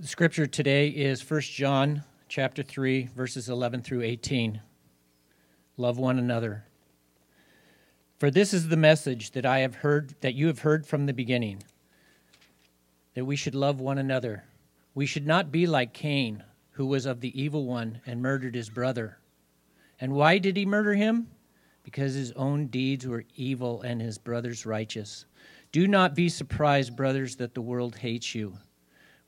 The scripture today is 1 John chapter 3 verses 11 through 18. Love one another. For this is the message that I have heard that you have heard from the beginning that we should love one another. We should not be like Cain, who was of the evil one and murdered his brother. And why did he murder him? Because his own deeds were evil and his brother's righteous. Do not be surprised, brothers, that the world hates you.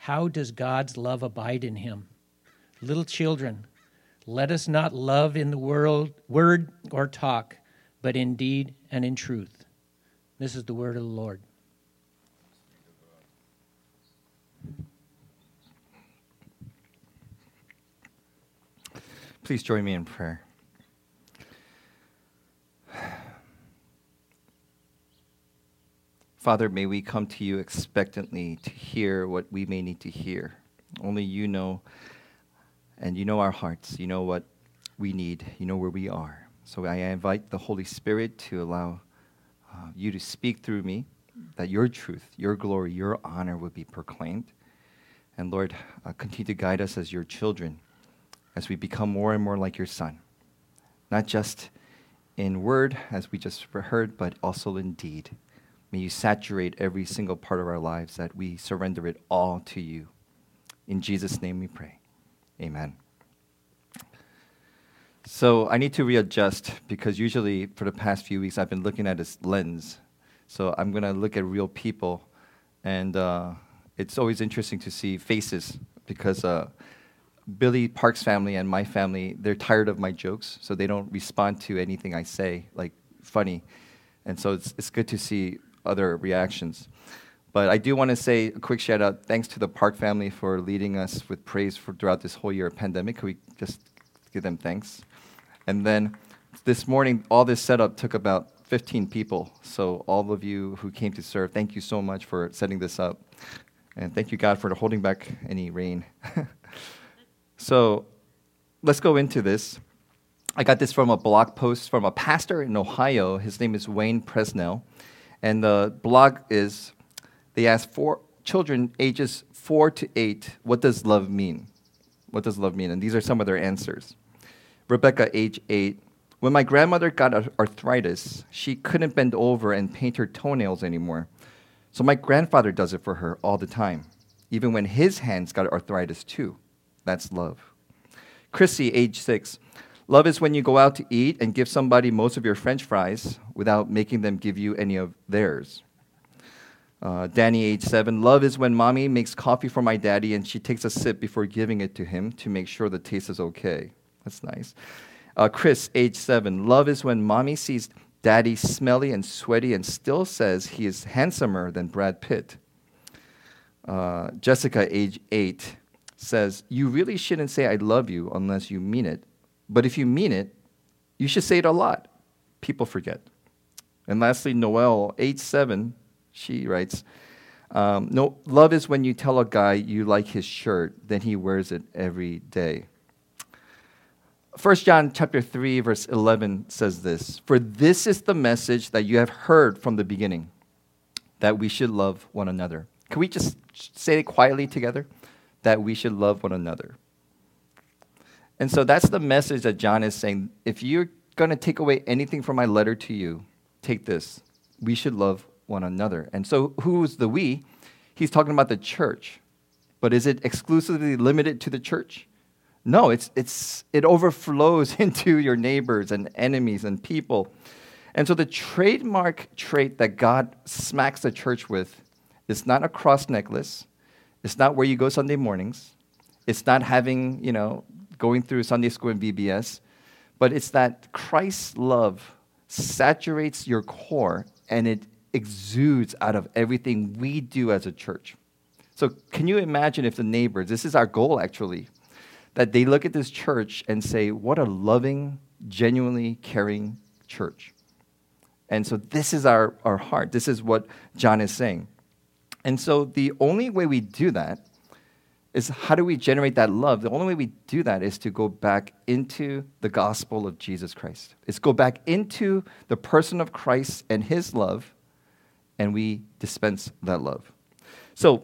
how does God's love abide in him? Little children, let us not love in the world, word or talk, but in deed and in truth. This is the word of the Lord. Please join me in prayer. Father, may we come to you expectantly to hear what we may need to hear. Only you know, and you know our hearts. You know what we need. You know where we are. So I invite the Holy Spirit to allow uh, you to speak through me, that your truth, your glory, your honor would be proclaimed. And Lord, uh, continue to guide us as your children as we become more and more like your Son, not just in word, as we just heard, but also in deed. May you saturate every single part of our lives that we surrender it all to you. In Jesus' name we pray. Amen. So I need to readjust because usually for the past few weeks I've been looking at this lens. So I'm going to look at real people. And uh, it's always interesting to see faces because uh, Billy Park's family and my family, they're tired of my jokes, so they don't respond to anything I say, like funny. And so it's, it's good to see other reactions. But I do want to say a quick shout out. Thanks to the Park family for leading us with praise for throughout this whole year of pandemic. Can we just give them thanks? And then this morning, all this setup took about 15 people. So all of you who came to serve, thank you so much for setting this up. And thank you, God, for holding back any rain. so let's go into this. I got this from a blog post from a pastor in Ohio. His name is Wayne Presnell. And the blog is they asked four children ages four to eight, what does love mean? What does love mean? And these are some of their answers. Rebecca, age eight, when my grandmother got arthritis, she couldn't bend over and paint her toenails anymore. So my grandfather does it for her all the time, even when his hands got arthritis too. That's love. Chrissy, age six, love is when you go out to eat and give somebody most of your french fries without making them give you any of theirs. Uh, Danny, age seven. Love is when mommy makes coffee for my daddy and she takes a sip before giving it to him to make sure the taste is okay. That's nice. Uh, Chris, age seven. Love is when mommy sees daddy smelly and sweaty and still says he is handsomer than Brad Pitt. Uh, Jessica, age eight, says, You really shouldn't say I love you unless you mean it. But if you mean it, you should say it a lot. People forget. And lastly, Noel age seven, she writes, um, no, love is when you tell a guy you like his shirt, then he wears it every day. 1 John chapter 3 verse 11 says this, "For this is the message that you have heard from the beginning, that we should love one another." Can we just say it quietly together? That we should love one another. And so that's the message that John is saying. If you're going to take away anything from my letter to you, take this. We should love one another. And so, who's the we? He's talking about the church. But is it exclusively limited to the church? No, it's, it's, it overflows into your neighbors and enemies and people. And so, the trademark trait that God smacks the church with is not a cross necklace, it's not where you go Sunday mornings, it's not having, you know, going through Sunday school and VBS, but it's that Christ's love saturates your core and it exudes out of everything we do as a church. So, can you imagine if the neighbors, this is our goal actually, that they look at this church and say, What a loving, genuinely caring church. And so, this is our, our heart. This is what John is saying. And so, the only way we do that is how do we generate that love? The only way we do that is to go back into the gospel of Jesus Christ. It's go back into the person of Christ and his love, and we dispense that love. So,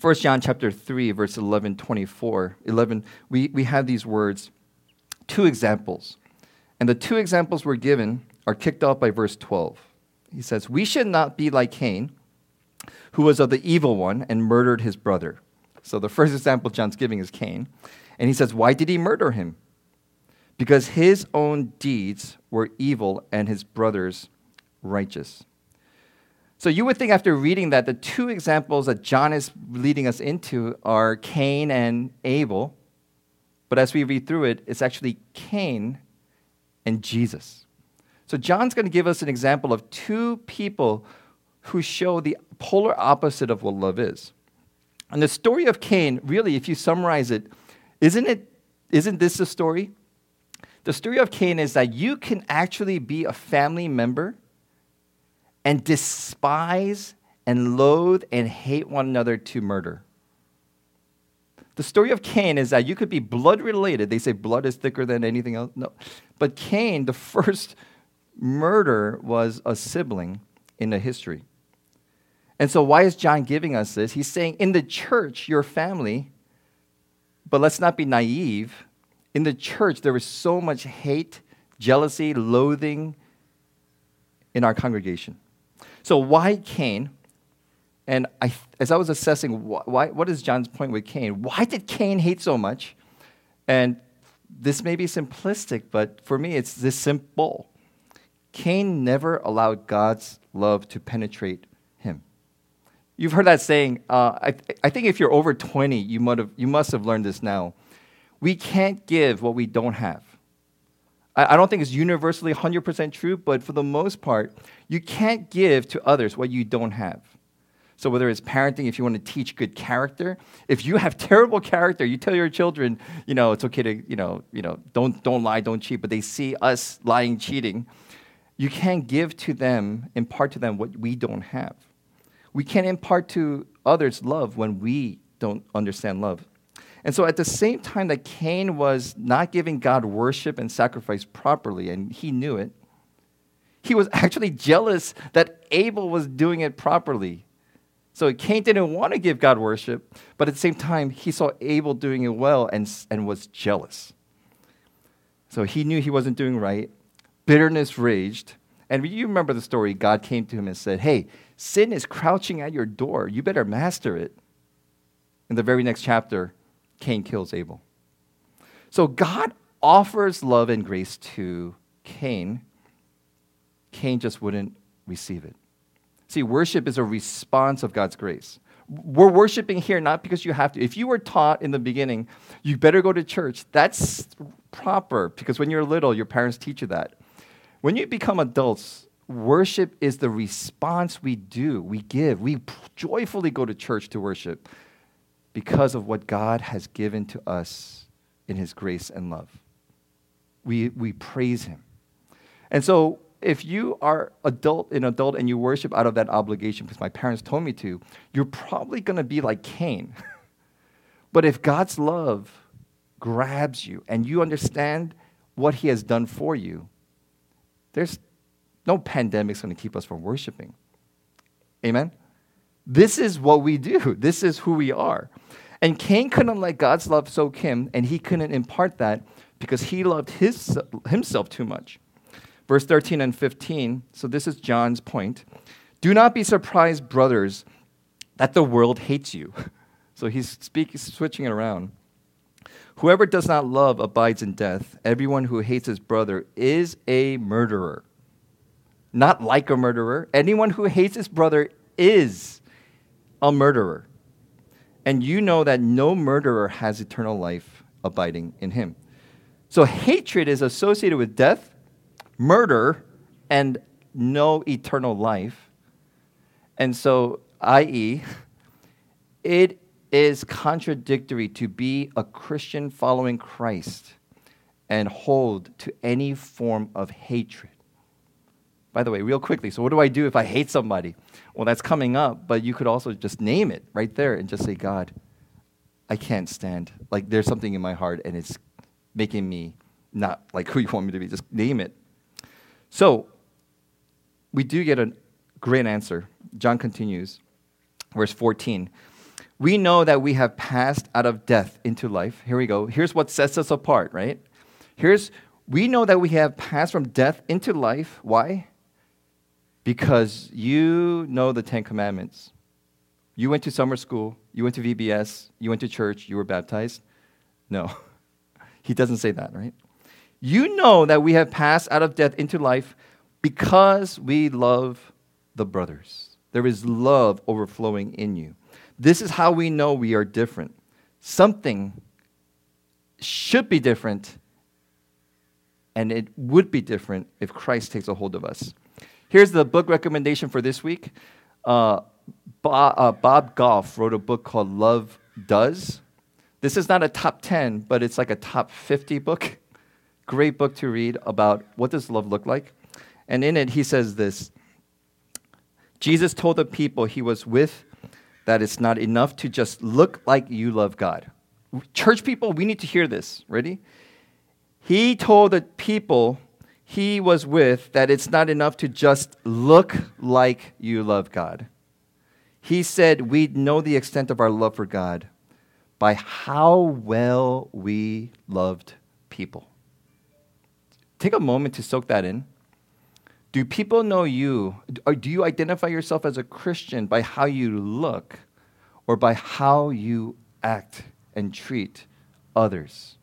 1 John chapter 3, verse 11, 24, 11, we, we have these words, two examples. And the two examples we're given are kicked off by verse 12. He says, We should not be like Cain, who was of the evil one and murdered his brother. So the first example John's giving is Cain. And he says, Why did he murder him? Because his own deeds were evil and his brother's righteous. So you would think after reading that, the two examples that John is leading us into are Cain and Abel. But as we read through it, it's actually Cain and Jesus. So John's going to give us an example of two people who show the polar opposite of what love is. And the story of Cain, really, if you summarize it, isn't it isn't this the story? The story of Cain is that you can actually be a family member and despise and loathe and hate one another to murder. The story of Cain is that you could be blood related. They say blood is thicker than anything else. No. But Cain, the first murder, was a sibling in the history. And so, why is John giving us this? He's saying, in the church, your family, but let's not be naive. In the church, there is so much hate, jealousy, loathing in our congregation. So, why Cain? And I, as I was assessing, why, what is John's point with Cain? Why did Cain hate so much? And this may be simplistic, but for me, it's this simple. Cain never allowed God's love to penetrate You've heard that saying. Uh, I, th- I think if you're over 20, you, you must have learned this now. We can't give what we don't have. I, I don't think it's universally 100% true, but for the most part, you can't give to others what you don't have. So whether it's parenting, if you want to teach good character, if you have terrible character, you tell your children, you know, it's okay to, you know, you know, don't don't lie, don't cheat, but they see us lying, cheating. You can't give to them, impart to them what we don't have. We can't impart to others love when we don't understand love. And so, at the same time that Cain was not giving God worship and sacrifice properly, and he knew it, he was actually jealous that Abel was doing it properly. So, Cain didn't want to give God worship, but at the same time, he saw Abel doing it well and, and was jealous. So, he knew he wasn't doing right. Bitterness raged. And you remember the story God came to him and said, Hey, Sin is crouching at your door. You better master it. In the very next chapter, Cain kills Abel. So God offers love and grace to Cain. Cain just wouldn't receive it. See, worship is a response of God's grace. We're worshiping here not because you have to. If you were taught in the beginning, you better go to church, that's proper because when you're little, your parents teach you that. When you become adults, worship is the response we do, we give. We joyfully go to church to worship because of what God has given to us in His grace and love. We, we praise Him. And so, if you are adult an adult and you worship out of that obligation because my parents told me to, you're probably going to be like Cain. but if God's love grabs you and you understand what He has done for you, there's no pandemic's going to keep us from worshiping. Amen? This is what we do. This is who we are. And Cain couldn't let God's love soak him, and he couldn't impart that because he loved his, himself too much. Verse 13 and 15, so this is John's point. Do not be surprised, brothers, that the world hates you. So he's speaking, switching it around. Whoever does not love abides in death. Everyone who hates his brother is a murderer not like a murderer. Anyone who hates his brother is a murderer. And you know that no murderer has eternal life abiding in him. So hatred is associated with death, murder, and no eternal life. And so, i.e., it is contradictory to be a Christian following Christ and hold to any form of hatred. By the way, real quickly, so what do I do if I hate somebody? Well, that's coming up, but you could also just name it right there and just say, God, I can't stand. Like there's something in my heart and it's making me not like who you want me to be. Just name it. So we do get a great answer. John continues, verse 14. We know that we have passed out of death into life. Here we go. Here's what sets us apart, right? Here's we know that we have passed from death into life. Why? Because you know the Ten Commandments. You went to summer school, you went to VBS, you went to church, you were baptized. No, he doesn't say that, right? You know that we have passed out of death into life because we love the brothers. There is love overflowing in you. This is how we know we are different. Something should be different, and it would be different if Christ takes a hold of us. Here's the book recommendation for this week. Uh, Bob, uh, Bob Goff wrote a book called Love Does. This is not a top 10, but it's like a top 50 book. Great book to read about what does love look like. And in it, he says this Jesus told the people he was with that it's not enough to just look like you love God. Church people, we need to hear this. Ready? He told the people he was with that it's not enough to just look like you love God. He said we know the extent of our love for God by how well we loved people. Take a moment to soak that in. Do people know you, or do you identify yourself as a Christian by how you look or by how you act and treat others?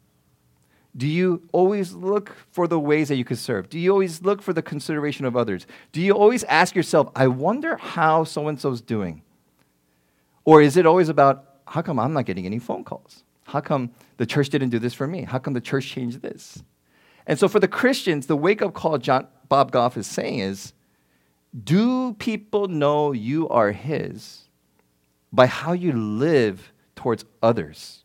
Do you always look for the ways that you could serve? Do you always look for the consideration of others? Do you always ask yourself, I wonder how so and so's doing? Or is it always about, how come I'm not getting any phone calls? How come the church didn't do this for me? How come the church changed this? And so for the Christians, the wake up call John, Bob Goff is saying is do people know you are His by how you live towards others?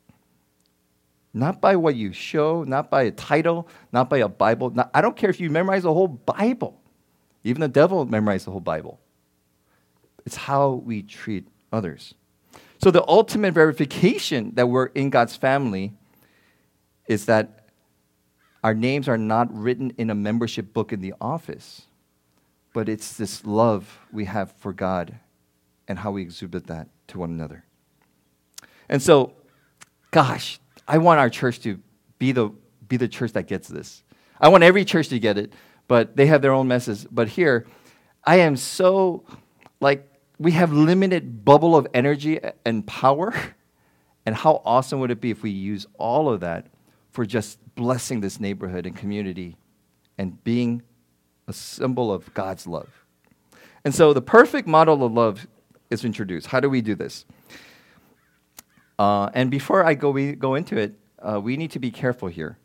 Not by what you show, not by a title, not by a Bible. Not, I don't care if you memorize the whole Bible. Even the devil memorized the whole Bible. It's how we treat others. So the ultimate verification that we're in God's family is that our names are not written in a membership book in the office, but it's this love we have for God and how we exhibit that to one another. And so, gosh, I want our church to be the, be the church that gets this. I want every church to get it, but they have their own messes. But here, I am so, like, we have limited bubble of energy and power. And how awesome would it be if we use all of that for just blessing this neighborhood and community and being a symbol of God's love. And so the perfect model of love is introduced. How do we do this? Uh, and before I go, we go into it, uh, we need to be careful here.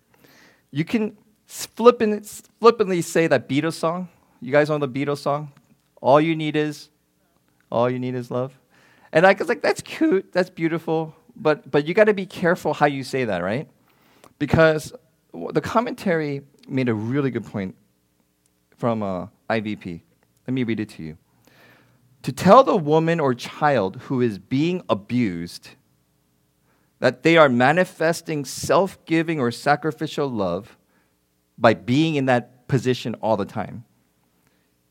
You can flippant, flippantly say that Beatles song. You guys know the Beatles song? All you need is, all you need is love. And I was like, that's cute, that's beautiful, but but you got to be careful how you say that, right? because the commentary made a really good point from uh, IVP. Let me read it to you. To tell the woman or child who is being abused that they are manifesting self giving or sacrificial love by being in that position all the time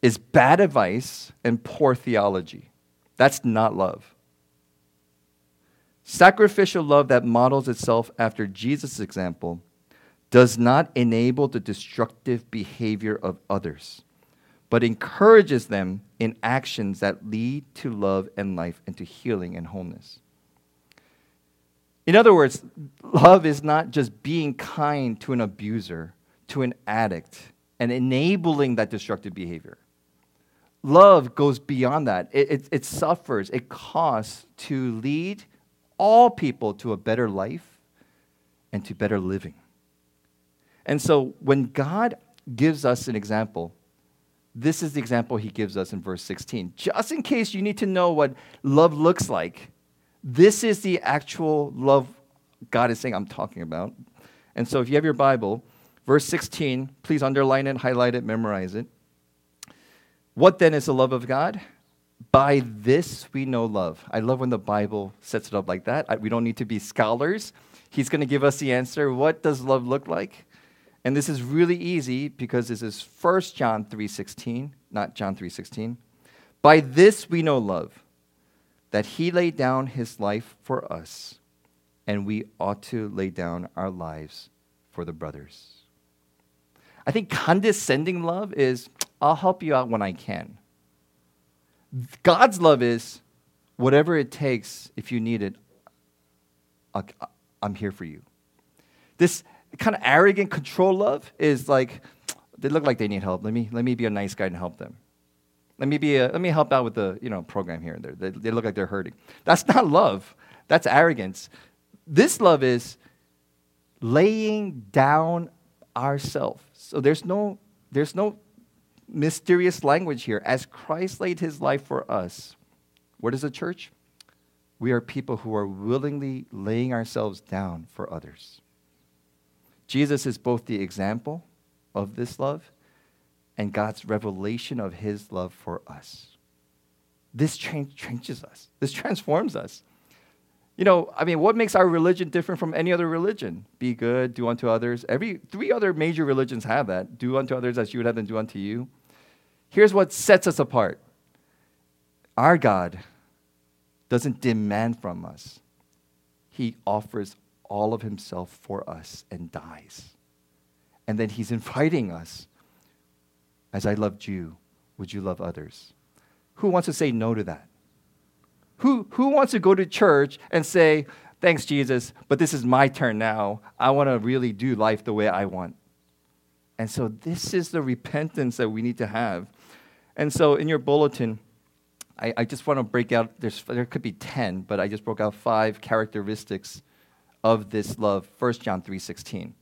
is bad advice and poor theology. That's not love. Sacrificial love that models itself after Jesus' example does not enable the destructive behavior of others, but encourages them in actions that lead to love and life and to healing and wholeness. In other words, love is not just being kind to an abuser, to an addict, and enabling that destructive behavior. Love goes beyond that. It, it, it suffers, it costs to lead all people to a better life and to better living. And so when God gives us an example, this is the example he gives us in verse 16. Just in case you need to know what love looks like, This is the actual love God is saying I'm talking about. And so if you have your Bible, verse 16, please underline it, highlight it, memorize it. What then is the love of God? By this we know love. I love when the Bible sets it up like that. I, we don't need to be scholars. He's going to give us the answer. What does love look like? And this is really easy because this is 1 John 3:16, not John 3:16. By this we know love, that he laid down his life for us, and we ought to lay down our lives for the brothers. I think condescending love is I'll help you out when I can. God's love is whatever it takes, if you need it, I'm here for you. This kind of arrogant control love is like, they look like they need help. Let me, let me be a nice guy and help them. Let me, be a, let me help out with the you know, program here and there. They, they look like they're hurting. That's not love. That's arrogance. This love is laying down ourselves. So there's no, there's no mysterious language here. As Christ laid his life for us, what is a church? We are people who are willingly laying ourselves down for others. Jesus is both the example of this love and God's revelation of his love for us. This changes us, this transforms us. You know, I mean, what makes our religion different from any other religion? Be good, do unto others. Every three other major religions have that. Do unto others as you would have them do unto you. Here's what sets us apart. Our God doesn't demand from us. He offers all of himself for us and dies. And then he's inviting us, as I loved you, would you love others? Who wants to say no to that? Who, who wants to go to church and say, Thanks, Jesus, but this is my turn now. I want to really do life the way I want. And so, this is the repentance that we need to have. And so, in your bulletin, I, I just want to break out, there's, there could be 10, but I just broke out five characteristics of this love, 1 John 3.16.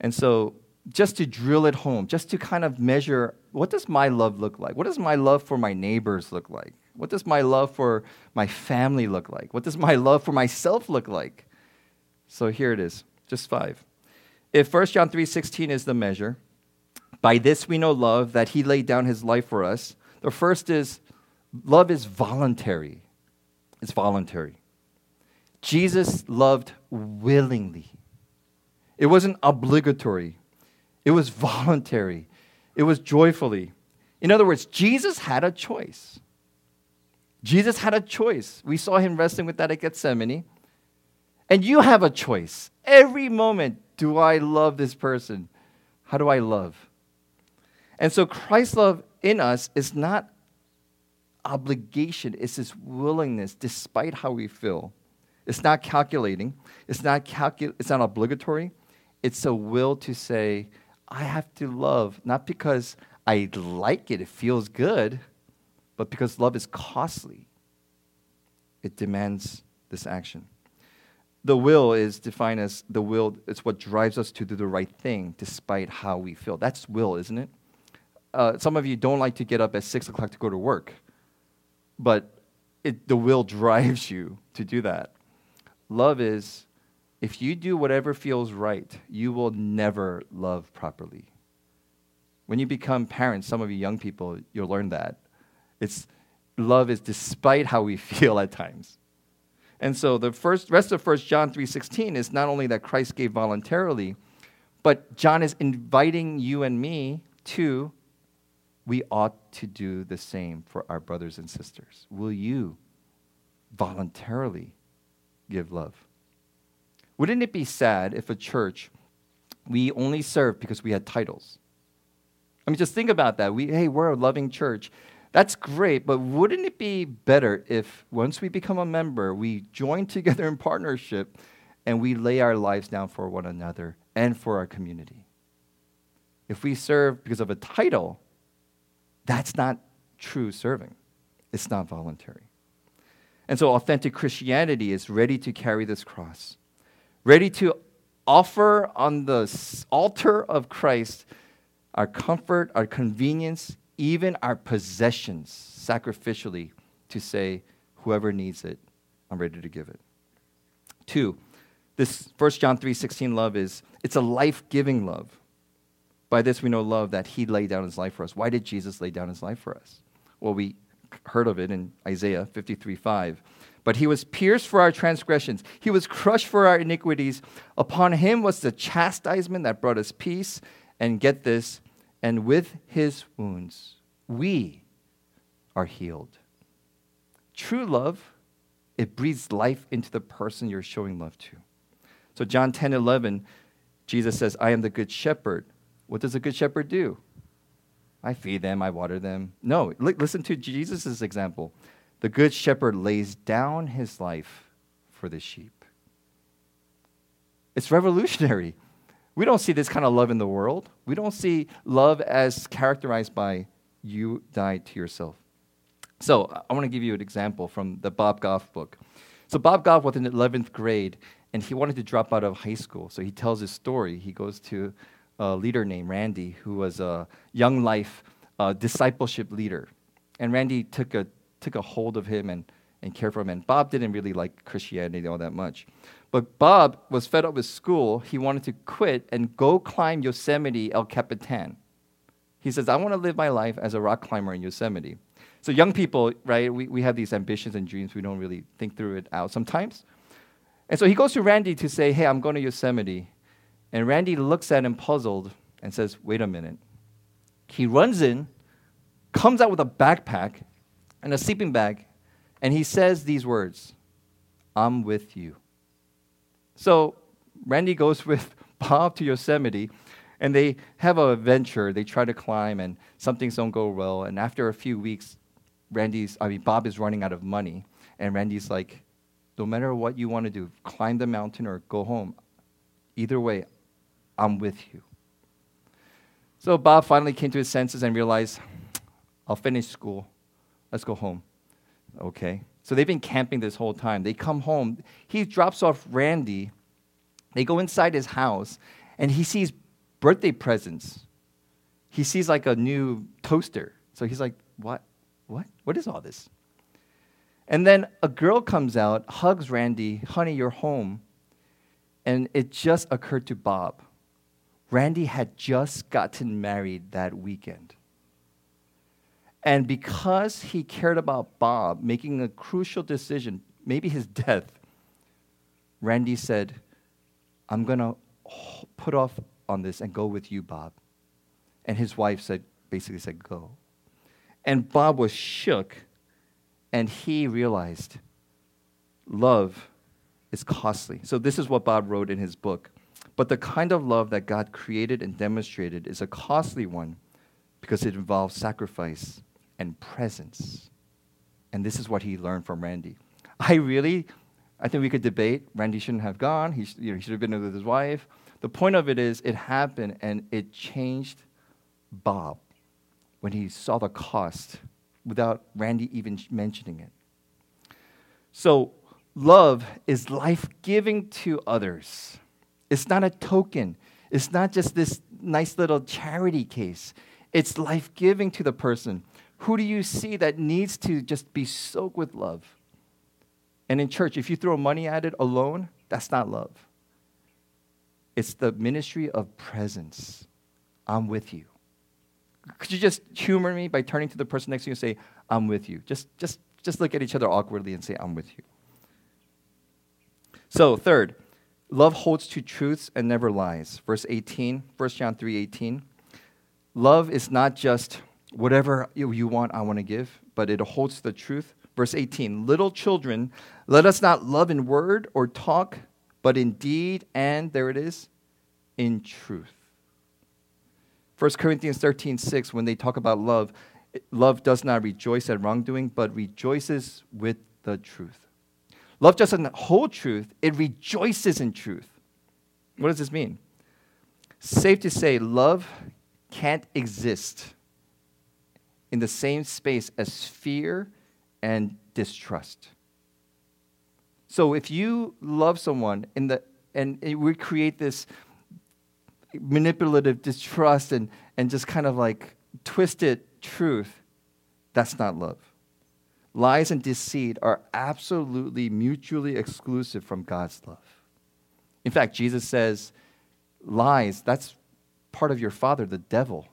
And so just to drill it home, just to kind of measure what does my love look like? What does my love for my neighbors look like? What does my love for my family look like? What does my love for myself look like? So here it is, just five. If 1 John 3:16 is the measure, by this we know love that he laid down his life for us. The first is love is voluntary. It's voluntary. Jesus loved willingly. It wasn't obligatory. It was voluntary. It was joyfully. In other words, Jesus had a choice. Jesus had a choice. We saw him wrestling with that at Gethsemane. And you have a choice. Every moment, do I love this person? How do I love? And so Christ's love in us is not obligation, it's this willingness despite how we feel. It's not calculating, it's not, calcul- it's not obligatory. It's a will to say, I have to love, not because I like it, it feels good, but because love is costly. It demands this action. The will is defined as the will, it's what drives us to do the right thing despite how we feel. That's will, isn't it? Uh, some of you don't like to get up at 6 o'clock to go to work, but it, the will drives you to do that. Love is if you do whatever feels right, you will never love properly. When you become parents, some of you young people, you'll learn that. It's love is despite how we feel at times. And so the first rest of 1 John 3:16 is not only that Christ gave voluntarily, but John is inviting you and me to we ought to do the same for our brothers and sisters. Will you voluntarily give love? Wouldn't it be sad if a church we only served because we had titles? I mean, just think about that. We, hey, we're a loving church. That's great, but wouldn't it be better if once we become a member, we join together in partnership and we lay our lives down for one another and for our community? If we serve because of a title, that's not true serving. It's not voluntary. And so authentic Christianity is ready to carry this cross, ready to offer on the altar of Christ our comfort, our convenience, even our possessions sacrificially to say, whoever needs it, I'm ready to give it. Two, this 1 John 3:16 love is it's a life-giving love. By this we know love that he laid down his life for us. Why did Jesus lay down his life for us? Well, we heard of it in Isaiah 53:5. But he was pierced for our transgressions, he was crushed for our iniquities. Upon him was the chastisement that brought us peace. And get this, and with his wounds, we are healed. True love, it breathes life into the person you're showing love to. So, John 10 11, Jesus says, I am the good shepherd. What does a good shepherd do? I feed them, I water them. No, li- listen to Jesus' example. The good shepherd lays down his life for the sheep. It's revolutionary. We don't see this kind of love in the world. We don't see love as characterized by you die to yourself. So I want to give you an example from the Bob Goff book. So Bob Goff was in 11th grade, and he wanted to drop out of high school. So he tells his story. He goes to a leader named Randy, who was a young life uh, discipleship leader. And Randy took a, took a hold of him and, and cared for him. And Bob didn't really like Christianity all that much. But Bob was fed up with school. He wanted to quit and go climb Yosemite El Capitan. He says, I want to live my life as a rock climber in Yosemite. So, young people, right, we, we have these ambitions and dreams. We don't really think through it out sometimes. And so he goes to Randy to say, Hey, I'm going to Yosemite. And Randy looks at him puzzled and says, Wait a minute. He runs in, comes out with a backpack and a sleeping bag, and he says these words I'm with you. So Randy goes with Bob to Yosemite, and they have a adventure. They try to climb, and some things don't go well. And after a few weeks, Randy's, I mean, Bob is running out of money, and Randy's like, no matter what you want to do, climb the mountain or go home. Either way, I'm with you. So Bob finally came to his senses and realized, I'll finish school. Let's go home. Okay. So they've been camping this whole time. They come home. He drops off Randy. They go inside his house, and he sees birthday presents. He sees like a new toaster. So he's like, What? What? What is all this? And then a girl comes out, hugs Randy, honey, you're home. And it just occurred to Bob. Randy had just gotten married that weekend. And because he cared about Bob making a crucial decision, maybe his death, Randy said, I'm going to put off on this and go with you, Bob. And his wife said, basically said, go. And Bob was shook and he realized love is costly. So, this is what Bob wrote in his book. But the kind of love that God created and demonstrated is a costly one because it involves sacrifice and presence. And this is what he learned from Randy. I really, I think we could debate. Randy shouldn't have gone. He, sh- you know, he should have been with his wife. The point of it is, it happened and it changed Bob when he saw the cost without Randy even mentioning it. So, love is life giving to others. It's not a token, it's not just this nice little charity case. It's life giving to the person. Who do you see that needs to just be soaked with love? And in church, if you throw money at it alone, that's not love. It's the ministry of presence. I'm with you. Could you just humor me by turning to the person next to you and say, I'm with you? Just, just, just look at each other awkwardly and say, I'm with you. So, third, love holds to truths and never lies. Verse 18, 1 John 3 18. Love is not just whatever you want, I want to give, but it holds the truth. Verse 18, little children, let us not love in word or talk, but in deed and, there it is, in truth. 1 Corinthians 13, 6, when they talk about love, love does not rejoice at wrongdoing, but rejoices with the truth. Love doesn't hold truth, it rejoices in truth. What does this mean? Safe to say, love can't exist in the same space as fear and distrust. So if you love someone in the and we create this manipulative distrust and, and just kind of like twisted truth, that's not love. lies and deceit are absolutely mutually exclusive from God's love. In fact, Jesus says, lies, that's part of your father, the devil.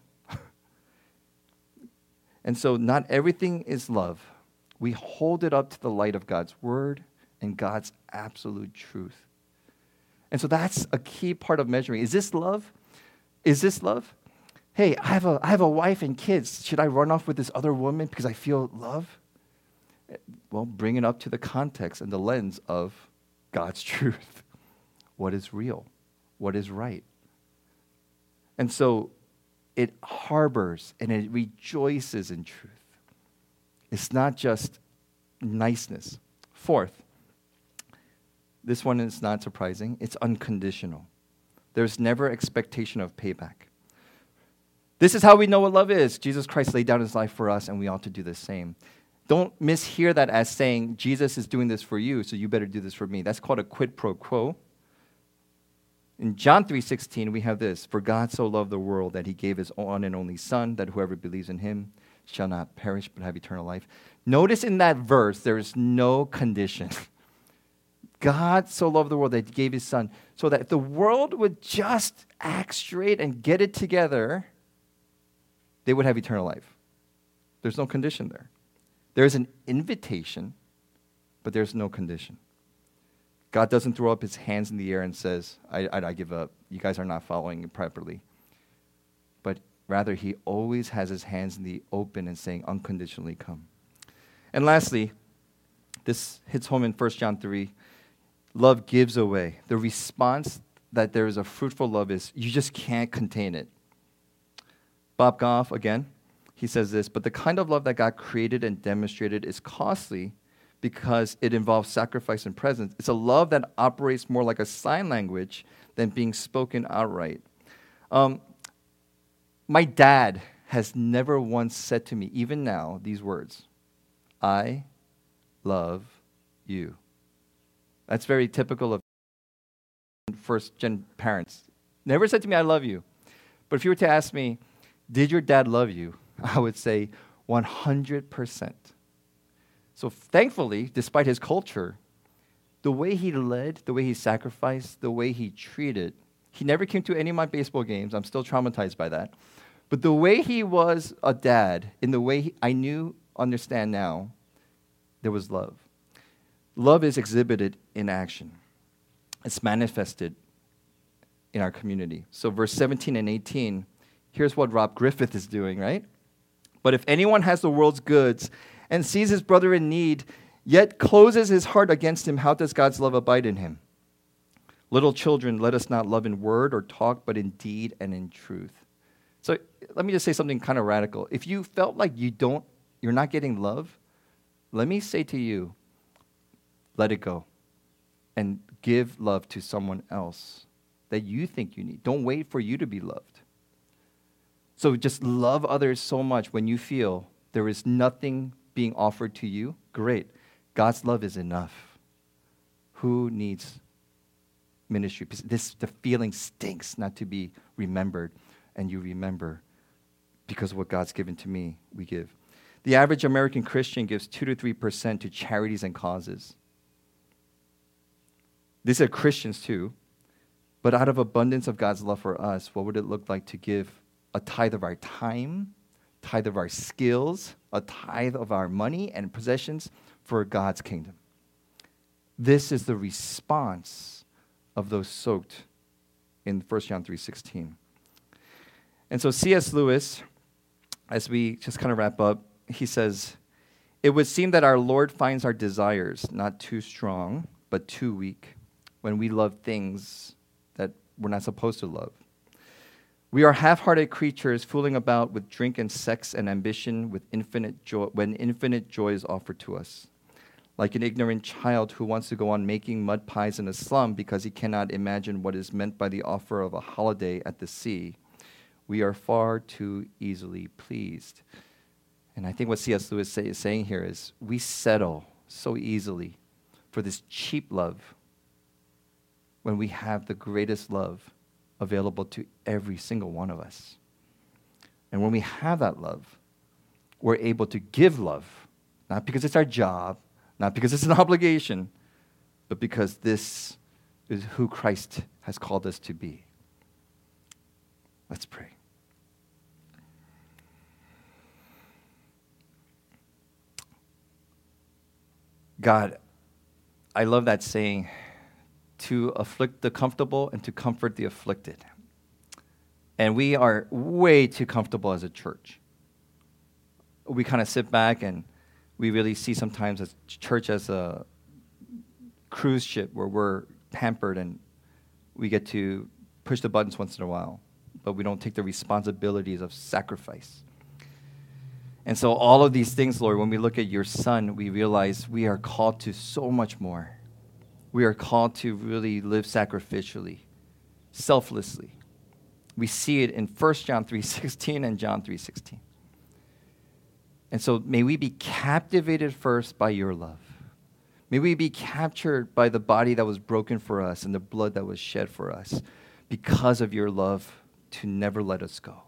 And so, not everything is love. We hold it up to the light of God's word and God's absolute truth. And so, that's a key part of measuring. Is this love? Is this love? Hey, I have a, I have a wife and kids. Should I run off with this other woman because I feel love? Well, bring it up to the context and the lens of God's truth. What is real? What is right? And so it harbors and it rejoices in truth. It's not just niceness. Fourth, this one is not surprising, it's unconditional. There's never expectation of payback. This is how we know what love is. Jesus Christ laid down his life for us, and we ought to do the same. Don't mishear that as saying, Jesus is doing this for you, so you better do this for me. That's called a quid pro quo. In John 3:16 we have this, for God so loved the world that he gave his one and only son that whoever believes in him shall not perish but have eternal life. Notice in that verse there is no condition. God so loved the world that he gave his son so that if the world would just act straight and get it together, they would have eternal life. There's no condition there. There's an invitation, but there's no condition. God doesn't throw up his hands in the air and says, I, I, I give up. You guys are not following properly. But rather, he always has his hands in the open and saying, unconditionally come. And lastly, this hits home in 1 John 3 love gives away. The response that there is a fruitful love is you just can't contain it. Bob Goff, again, he says this, but the kind of love that God created and demonstrated is costly because it involves sacrifice and presence. It's a love that operates more like a sign language than being spoken outright. Um, my dad has never once said to me, even now, these words I love you. That's very typical of first gen parents. Never said to me, I love you. But if you were to ask me, did your dad love you? I would say 100%. So thankfully, despite his culture, the way he led, the way he sacrificed, the way he treated, he never came to any of my baseball games. I'm still traumatized by that. But the way he was a dad, in the way he, I knew, understand now, there was love. Love is exhibited in action. It's manifested in our community. So verse 17 and 18, here's what Rob Griffith is doing, right? But if anyone has the world's goods and sees his brother in need, yet closes his heart against him, how does God's love abide in him? Little children, let us not love in word or talk, but in deed and in truth. So let me just say something kind of radical. If you felt like you don't, you're not getting love, let me say to you, let it go and give love to someone else that you think you need. Don't wait for you to be loved. So just love others so much when you feel there is nothing being offered to you, great. God's love is enough. Who needs ministry? This the feeling stinks not to be remembered, and you remember because of what God's given to me, we give. The average American Christian gives two to three percent to charities and causes. These are Christians too, but out of abundance of God's love for us, what would it look like to give a tithe of our time, tithe of our skills, a tithe of our money and possessions for God's kingdom. This is the response of those soaked in 1 John 3:16. And so C.S. Lewis as we just kind of wrap up, he says, "It would seem that our Lord finds our desires not too strong, but too weak when we love things that we're not supposed to love. We are half-hearted creatures fooling about with drink and sex and ambition with infinite joy when infinite joy is offered to us. Like an ignorant child who wants to go on making mud pies in a slum because he cannot imagine what is meant by the offer of a holiday at the sea. We are far too easily pleased. And I think what C.S. Lewis say, is saying here is we settle so easily for this cheap love when we have the greatest love available to every single one of us. And when we have that love, we're able to give love Not because it's our job, not because it's an obligation, but because this is who Christ has called us to be. Let's pray. God, I love that saying to afflict the comfortable and to comfort the afflicted. And we are way too comfortable as a church. We kind of sit back and we really see sometimes as church as a cruise ship where we're pampered and we get to push the buttons once in a while, but we don't take the responsibilities of sacrifice. And so, all of these things, Lord, when we look at your son, we realize we are called to so much more. We are called to really live sacrificially, selflessly. We see it in 1 John 3:16 and John 3:16. And so may we be captivated first by your love. May we be captured by the body that was broken for us and the blood that was shed for us because of your love to never let us go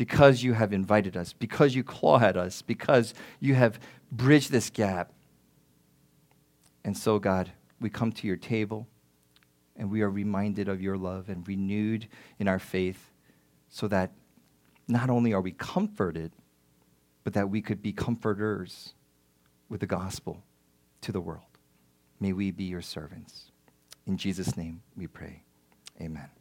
because you have invited us, because you claw at us, because you have bridged this gap. And so, God, we come to your table and we are reminded of your love and renewed in our faith so that not only are we comforted, but that we could be comforters with the gospel to the world. May we be your servants. In Jesus' name we pray. Amen.